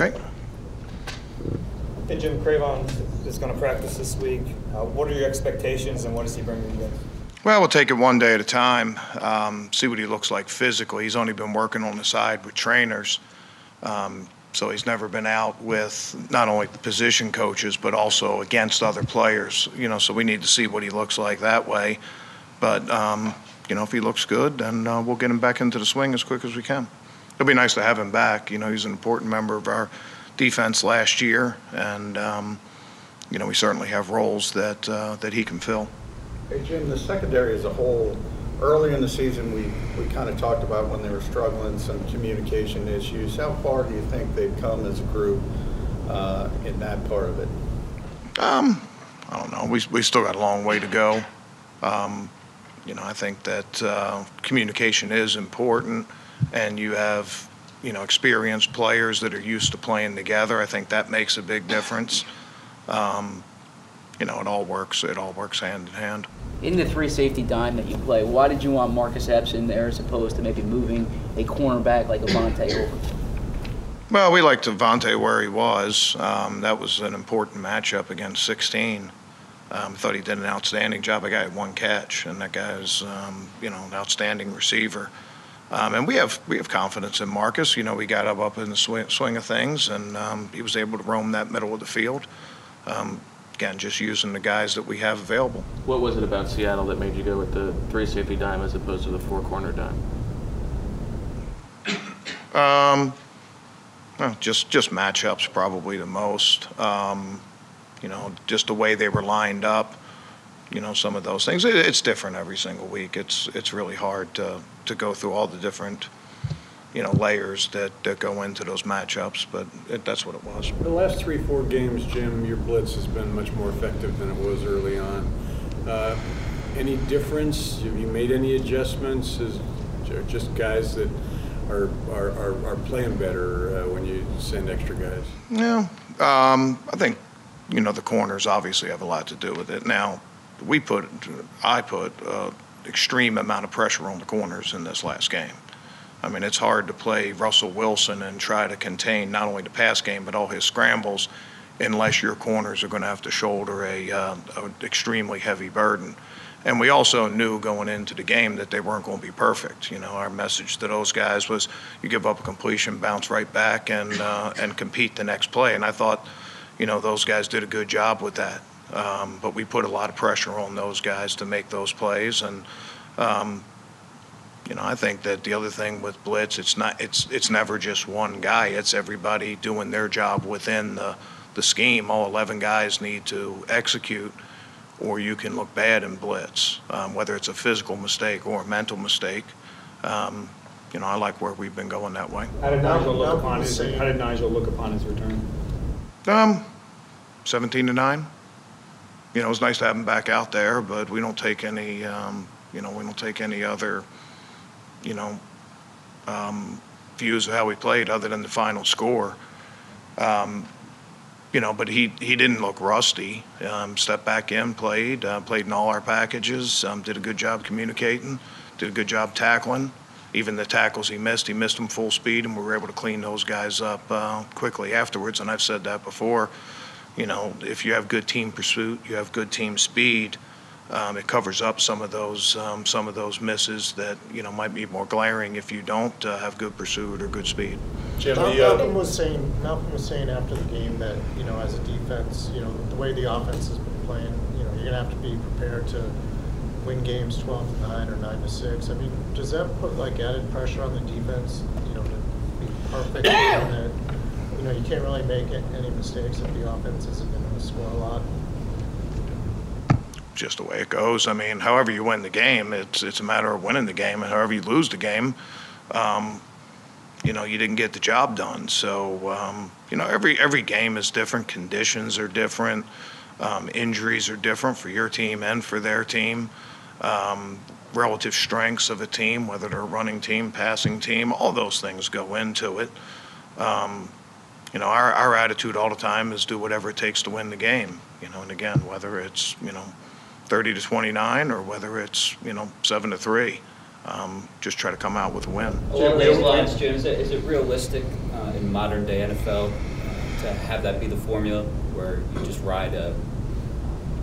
Okay. Hey, Jim Cre'Von is going to practice this week. Uh, What are your expectations and what does he bring to you? Well, we'll take it one day at a time, um, see what he looks like physically. He's only been working on the side with trainers, um, so he's never been out with not only the position coaches, but also against other players, you know, so we need to see what he looks like that way. But, um, you know, if he looks good, then uh, we'll get him back into the swing as quick as we can. It'll be nice to have him back. You know, he's an important member of our defense last year, and, um, you know, we certainly have roles that, uh, that he can fill. Hey, Jim, the secondary as a whole, early in the season, we, we kind of talked about when they were struggling, some communication issues. How far do you think they've come as a group uh, in that part of it? Um, I don't know. We, we still got a long way to go. Um, you know, I think that uh, communication is important, and you have, you know, experienced players that are used to playing together. I think that makes a big difference. Um, you know, it all works. It all works hand in hand. In the three safety dime that you play, why did you want Marcus Epps in there as opposed to maybe moving a cornerback like Avonte over? Well, we liked Devontae where he was. Um, that was an important matchup against 16. Um, thought he did an outstanding job. A guy had one catch, and that guy's, um, you know, an outstanding receiver. Um, and we have we have confidence in Marcus. You know, we got him up in the swing, swing of things, and um, he was able to roam that middle of the field. Um, again, just using the guys that we have available. What was it about Seattle that made you go with the three safety dime as opposed to the four corner dime? Um, well, just just matchups probably the most. Um, you know, just the way they were lined up. You know, some of those things. It, it's different every single week. It's it's really hard to to go through all the different you know layers that, that go into those matchups. But it, that's what it was. The last three, four games, Jim, your blitz has been much more effective than it was early on. Uh, any difference? Have you made any adjustments? Is just guys that are are, are, are playing better uh, when you send extra guys? Yeah, um, I think you know the corners obviously have a lot to do with it. Now, we put, I put, uh, extreme amount of pressure on the corners in this last game. I mean, it's hard to play Russell Wilson and try to contain not only the pass game but all his scrambles, unless your corners are going to have to shoulder a, uh, a extremely heavy burden. And we also knew going into the game that they weren't going to be perfect. You know, our message to those guys was, you give up a completion, bounce right back, and uh, and compete the next play. And I thought, you know, those guys did a good job with that. Um, but we put a lot of pressure on those guys to make those plays. And um, you know, I think that the other thing with blitz, it's not, it's it's never just one guy. It's everybody doing their job within the the scheme. All 11 guys need to execute or you can look bad in blitz, um, whether it's a physical mistake or a mental mistake. Um, you know, I like where we've been going that way. How did Nigel look upon his, how did Nigel look upon his return? Um, 17 to 9. You know, it's nice to have him back out there, but we don't take any, um, you know, we don't take any other, you know, um, views of how we played other than the final score. Um, you know, but he, he didn't look rusty. Um, stepped back in, played, uh, played in all our packages, um, did a good job communicating, did a good job tackling. Even the tackles he missed, he missed them full speed, and we were able to clean those guys up uh, quickly afterwards. And I've said that before. You know, if you have good team pursuit, you have good team speed. Um, it covers up some of those um, some of those misses that you know might be more glaring if you don't uh, have good pursuit or good speed. Jim, Mal- the, uh, Malcolm was saying, Malcolm was saying after the game that, you know, as a defense, you know, the way the offense has been playing, you know, you're gonna have to be prepared to win games twelve to nine or nine to six. I mean, does that put like added pressure on the defense, you know, to be perfect? and that, You know, you can't really make a- any mistakes if the offense isn't gonna score a lot. just the way it goes. I mean, however you win the game, it's it's a matter of winning the game, and however you lose the game, um, you know, you didn't get the job done. So um, you know, every every game is different. Conditions are different. Um, injuries are different for your team and for their team. Um, relative strengths of a team, whether they're running team, passing team, all those things go into it. Um, you know, our, our attitude all the time is do whatever it takes to win the game. You know, and again, whether it's you know 30 to 29 or whether it's you know 7 to 3 um, just try to come out with a win. Along those lines, Jim, is it, is it realistic uh, in modern day NFL uh, to have that be the formula where you just ride a,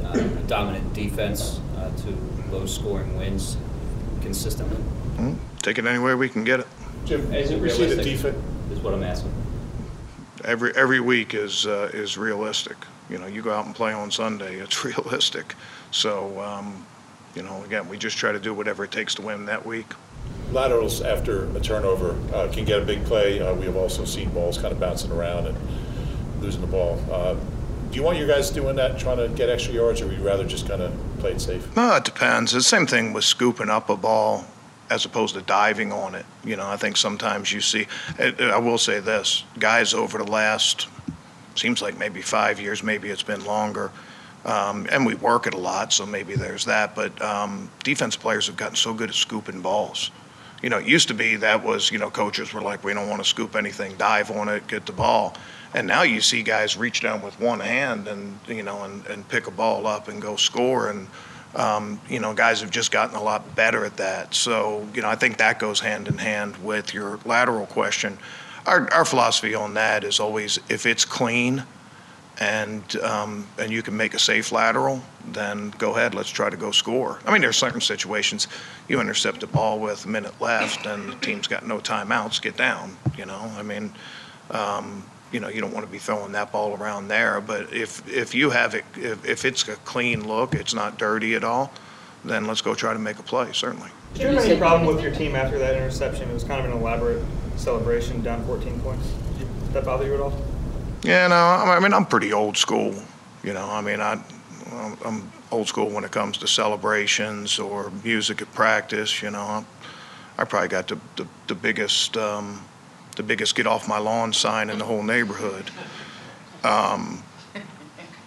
uh, a dominant defense uh, to low scoring wins consistently? Hmm? Take it anywhere we can get it. Jim, Is it we the realistic? defense, Is what I'm asking. Every, every week is, uh, is realistic. You know, you go out and play on Sunday, it's realistic. So, um, you know, again, we just try to do whatever it takes to win that week. laterals after a turnover uh, can get a big play. Uh, We have also seen balls kind of bouncing around and losing the ball. Uh, Do you want your guys doing that, trying to get extra yards, or would you rather just kind of play it safe? No, it depends. It's the same thing with scooping up a ball as opposed to diving on it. You know, I think sometimes you see, I will say this, guys over the last, seems like maybe five years, maybe it's been longer, um, and we work it a lot, so maybe there's that, but um, defense players have gotten so good at scooping balls. You know, it used to be that was, you know, coaches were like, we don't want to scoop anything, dive on it, get the ball. And now you see guys reach down with one hand and, you know, and, and pick a ball up and go score. And, um, you know, guys have just gotten a lot better at that. So, you know, I think that goes hand in hand with your lateral question. Our, our philosophy on that is always if it's clean and, um, and you can make a safe lateral, then go ahead, let's try to go score. I mean, there are certain situations, you intercept a ball with a minute left and the team's got no timeouts, get down, you know? I mean, um, you know, you don't want to be throwing that ball around there, but if, if you have it, if, if it's a clean look, it's not dirty at all, then let's go try to make a play, certainly. Did you have any problem with your team after that interception? It was kind of an elaborate celebration, down 14 points. Did that bother you at all? Yeah, no, I I mean, I'm pretty old school, you know, I mean, I, I'm- I'm old school when it comes to celebrations or music at practice, you know. I'm- I probably got the, the, the biggest, um, the biggest get off my lawn sign in the whole neighborhood. Um,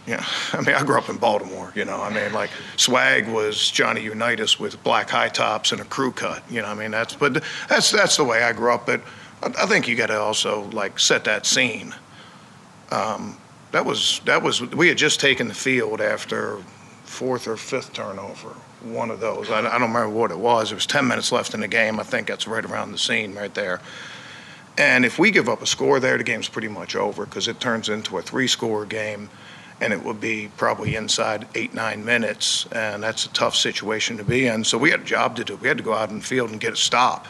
yeah, I mean, I grew up in Baltimore, you know, I mean, like, swag was Johnny Unitas with black high tops and a crew cut, you know, I mean, that's, but that's, that's the way I grew up, but I, think you gotta also, like, set that scene. Um, that was, that was, we had just taken the field after fourth or fifth turnover, one of those. I, I don't remember what it was. It was 10 minutes left in the game. I think that's right around the scene right there. And if we give up a score there, the game's pretty much over because it turns into a three-score game, and it would be probably inside eight, nine minutes, and that's a tough situation to be in. So we had a job to do. We had to go out in the field and get a stop.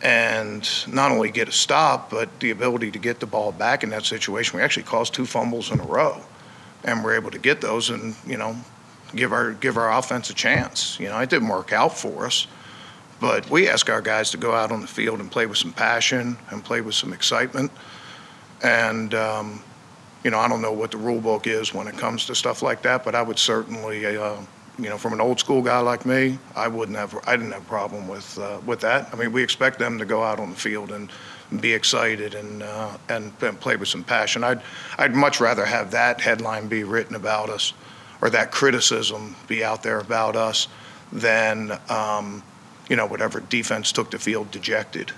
And not only get a stop, but the ability to get the ball back in that situation. We actually caused two fumbles in a row, and we're able to get those and, you know, give our, give our offense a chance. You know, it didn't work out for us. But we ask our guys to go out on the field and play with some passion and play with some excitement. And, um, you know, I don't know what the rule book is when it comes to stuff like that, but I would certainly, uh, you know, from an old school guy like me, I wouldn't have, I didn't have a problem with, uh, with that. I mean, we expect them to go out on the field and be excited and, uh, and, and play with some passion. I'd, I'd much rather have that headline be written about us or that criticism be out there about us than, um, you know, whatever defense took the field dejected.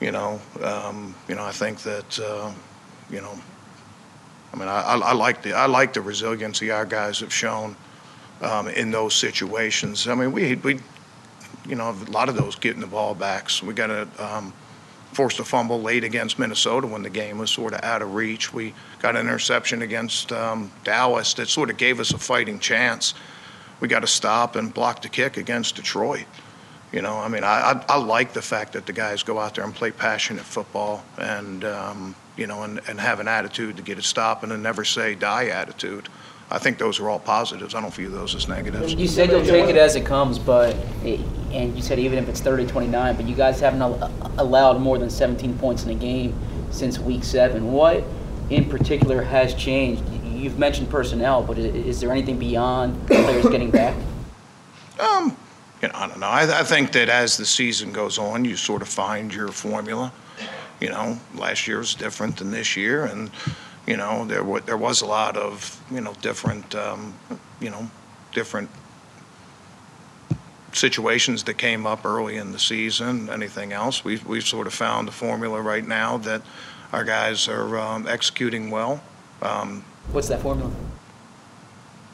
You know, um, you know, I think that, uh, you know, I mean, I, I I like the, I like the resiliency our guys have shown um, in those situations. I mean, we, we, you know, a lot of those getting the ball backs. We got to. um, forced a fumble late against Minnesota when the game was sort of out of reach. We got an interception against um, Dallas that sort of gave us a fighting chance. We got to stop and block the kick against Detroit. You know, I mean, I, I, I like the fact that the guys go out there and play passionate football and, um, you know, and, and have an attitude to get it stopped and a never say die attitude. I think those are all positives. I don't view those as negatives. You said you'll take it as it comes, but, and you said even if it's 30-29, but you guys haven't allowed more than 17 points in a game since week seven. What in particular has changed? You've mentioned personnel, but is there anything beyond players getting back? Um, you know, I don't know. I, I think that as the season goes on, you sort of find your formula. You know, last year was different than this year, and you know there wa- there was a lot of you know different um, you know different situations that came up early in the season. Anything else? We we've sort of found the formula right now that our guys are um, executing well. Um, What's that formula?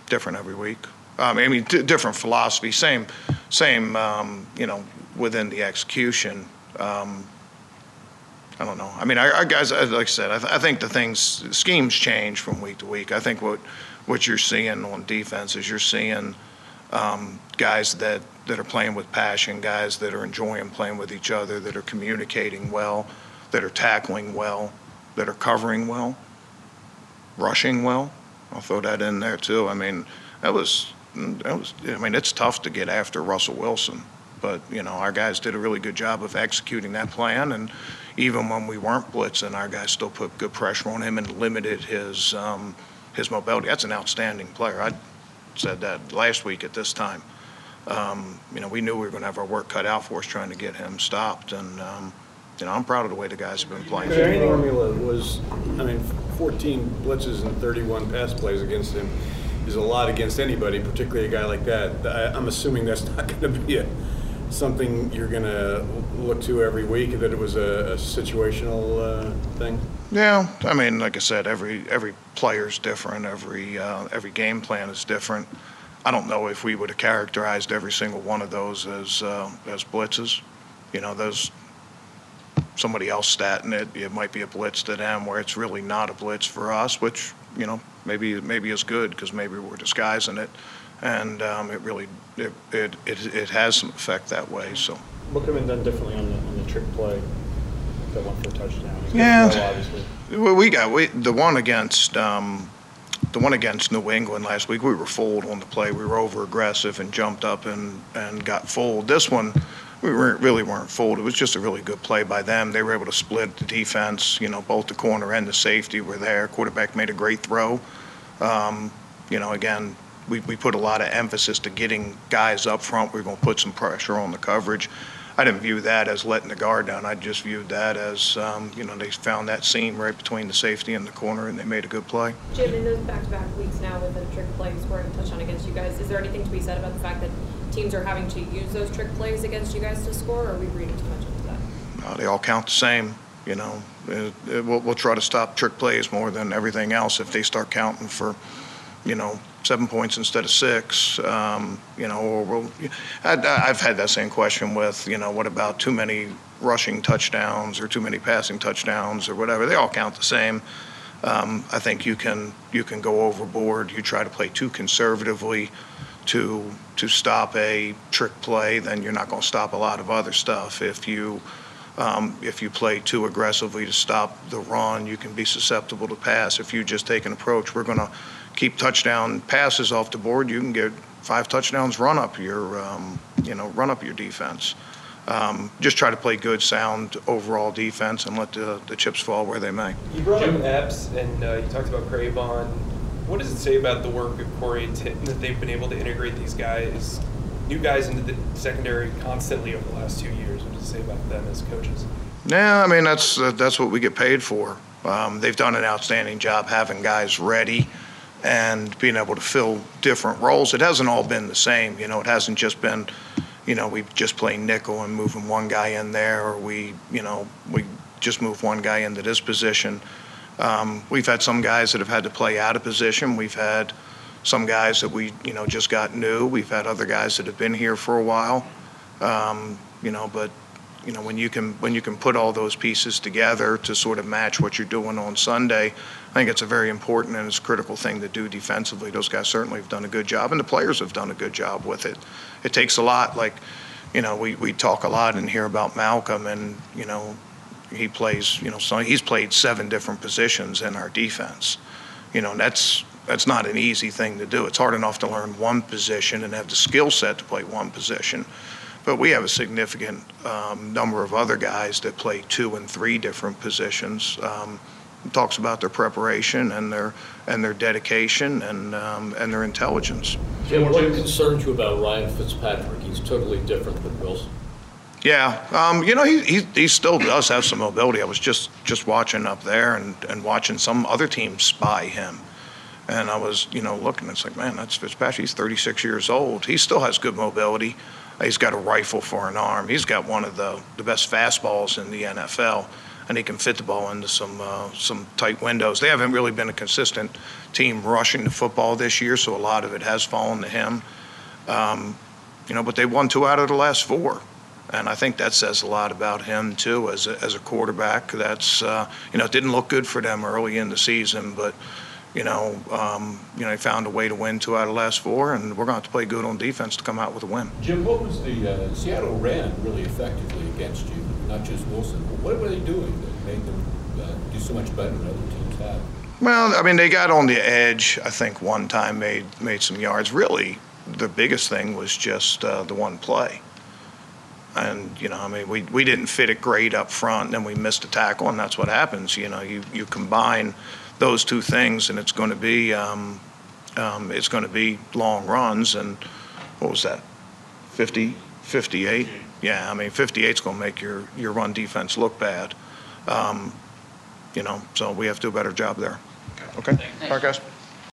different every week. Um, I mean, d- different philosophy, same, same, um, you know, within the execution, um, I don't know. I mean, our, our guys, like I said, I, th- I think the things, schemes change from week to week. I think what, what you're seeing on defense is you're seeing um, guys that, that are playing with passion, guys that are enjoying playing with each other, that are communicating well, that are tackling well, that are covering well, rushing well. I'll throw that in there too. I mean, that was, was, I mean, it's tough to get after Russell Wilson. But, you know, our guys did a really good job of executing that plan. And even when we weren't blitzing, our guys still put good pressure on him and limited his, um, his mobility. That's an outstanding player. I said that last week at this time. Um, you know, we knew we were going to have our work cut out for us trying to get him stopped. And, um, you know, I'm proud of the way the guys have been playing. Formula was, I mean, 14 blitzes and 31 pass plays against him is a lot against anybody, particularly a guy like that. I, I'm assuming that's not going to be a, something you're going to look to every week, that it was a, a situational uh, thing? Yeah, I mean, like I said, every every player's different. Every uh, every game plan is different. I don't know if we would have characterized every single one of those as uh, as blitzes. You know, those somebody else statting it. It might be a blitz to them, where it's really not a blitz for us, which you know maybe maybe is good because maybe we're disguising it, and um, it really it, it it it has some effect that way. So. What could have been done differently on the, on the trick play that went for a touchdown? It's Yeah. Well, we got, we, the one against, um, the one against New England last week, we were fooled on the play. We were over aggressive and jumped up and, and got fooled. This one, we weren't, really weren't fooled. It was just a really good play by them. They were able to split the defense, you know, both the corner and the safety were there. Quarterback made a great throw. Um, you know, again, we, we put a lot of emphasis to getting guys up front. We are going to put some pressure on the coverage. I didn't view that as letting the guard down. I just viewed that as, um, you know, they found that seam right between the safety and the corner, and they made a good play. Jim, in those back-to-back weeks now with the trick play scoring a touchdown against you guys, is there anything to be said about the fact that teams are having to use those trick plays against you guys to score, or are we reading too much into that? Uh, they all count the same, you know. It- it- we'll, we'll try to stop trick plays more than everything else. If they start counting for, you know, seven points instead of six, um, you know, or we'll, I, I've had that same question with, you know, what about too many rushing touchdowns or too many passing touchdowns or whatever? They all count the same. Um, I think you can you can go overboard. You try to play too conservatively to to stop a trick play, then you're not going to stop a lot of other stuff. If you um, if you play too aggressively to stop the run, you can be susceptible to pass. If you just take an approach, we're going to keep touchdown passes off the board. You can get five touchdowns, run up your um, you know run up your defense. Um, just try to play good, sound overall defense, and let the, the chips fall where they may. You brought Epps and uh, you talked about Cre'Von. What does it say about the work of Cory and Titten that they've been able to integrate these guys, new guys into the secondary constantly over the last two years? What does it say about them as coaches? Yeah, I mean that's uh, that's what we get paid for. Um, they've done an outstanding job having guys ready and being able to fill different roles. It hasn't all been the same, you know. It hasn't just been, you know, we just play nickel and moving one guy in there, or we, you know, we just move one guy into this position. Um, we've had some guys that have had to play out of position. We've had some guys that we, you know, just got new. We've had other guys that have been here for a while. Um, you know, but you know, when you can when you can put all those pieces together to sort of match what you're doing on Sunday, I think it's a very important and it's a critical thing to do defensively. Those guys certainly have done a good job, and the players have done a good job with it. It takes a lot. Like, you know, we, we talk a lot and hear about Malcolm, and you know, he plays. You know, so he's played seven different positions in our defense. You know, that's that's not an easy thing to do. It's hard enough to learn one position and have the skill set to play one position. But we have a significant um, number of other guys that play two and three different positions. Um, talks about their preparation and their and their dedication and um, and their intelligence. Jim, what concerns you about Ryan Fitzpatrick? He's totally different than Wilson. Yeah, um, you know he, he he still does have some mobility. I was just just watching up there and and watching some other teams spy him. And I was, you know, looking. It's like, man, that's Fitzpatrick. He's 36 years old. He still has good mobility. He's got a rifle for an arm. He's got one of the, the best fastballs in the NFL, and he can fit the ball into some uh, some tight windows. They haven't really been a consistent team rushing the football this year, so a lot of it has fallen to him. Um, you know, but they won two out of the last four, And I think that says a lot about him, too, as a, as a quarterback. That's, uh, you know, it didn't look good for them early in the season, but, you know, um, you know, they found a way to win two out of the last four, and we're going to have to play good on defense to come out with a win. Jim, what was the, uh, Seattle ran really effectively against you, not just Wilson. But what were they doing that made them uh, do so much better than other teams have? Well, I mean, they got on the edge, I think, one time, made, made some yards. Really, the biggest thing was just uh, the one play. And, you know, I mean, we, we didn't fit it great up front, and then we missed a tackle, and that's what happens. You know, you, you combine those two things, and it's going to be, um, um, it's going to be long runs, and what was that, 50, 58? Yeah, I mean, 58's going to make your, your run defense look bad. Um, You know, so we have to do a better job there. Okay? All right, guys.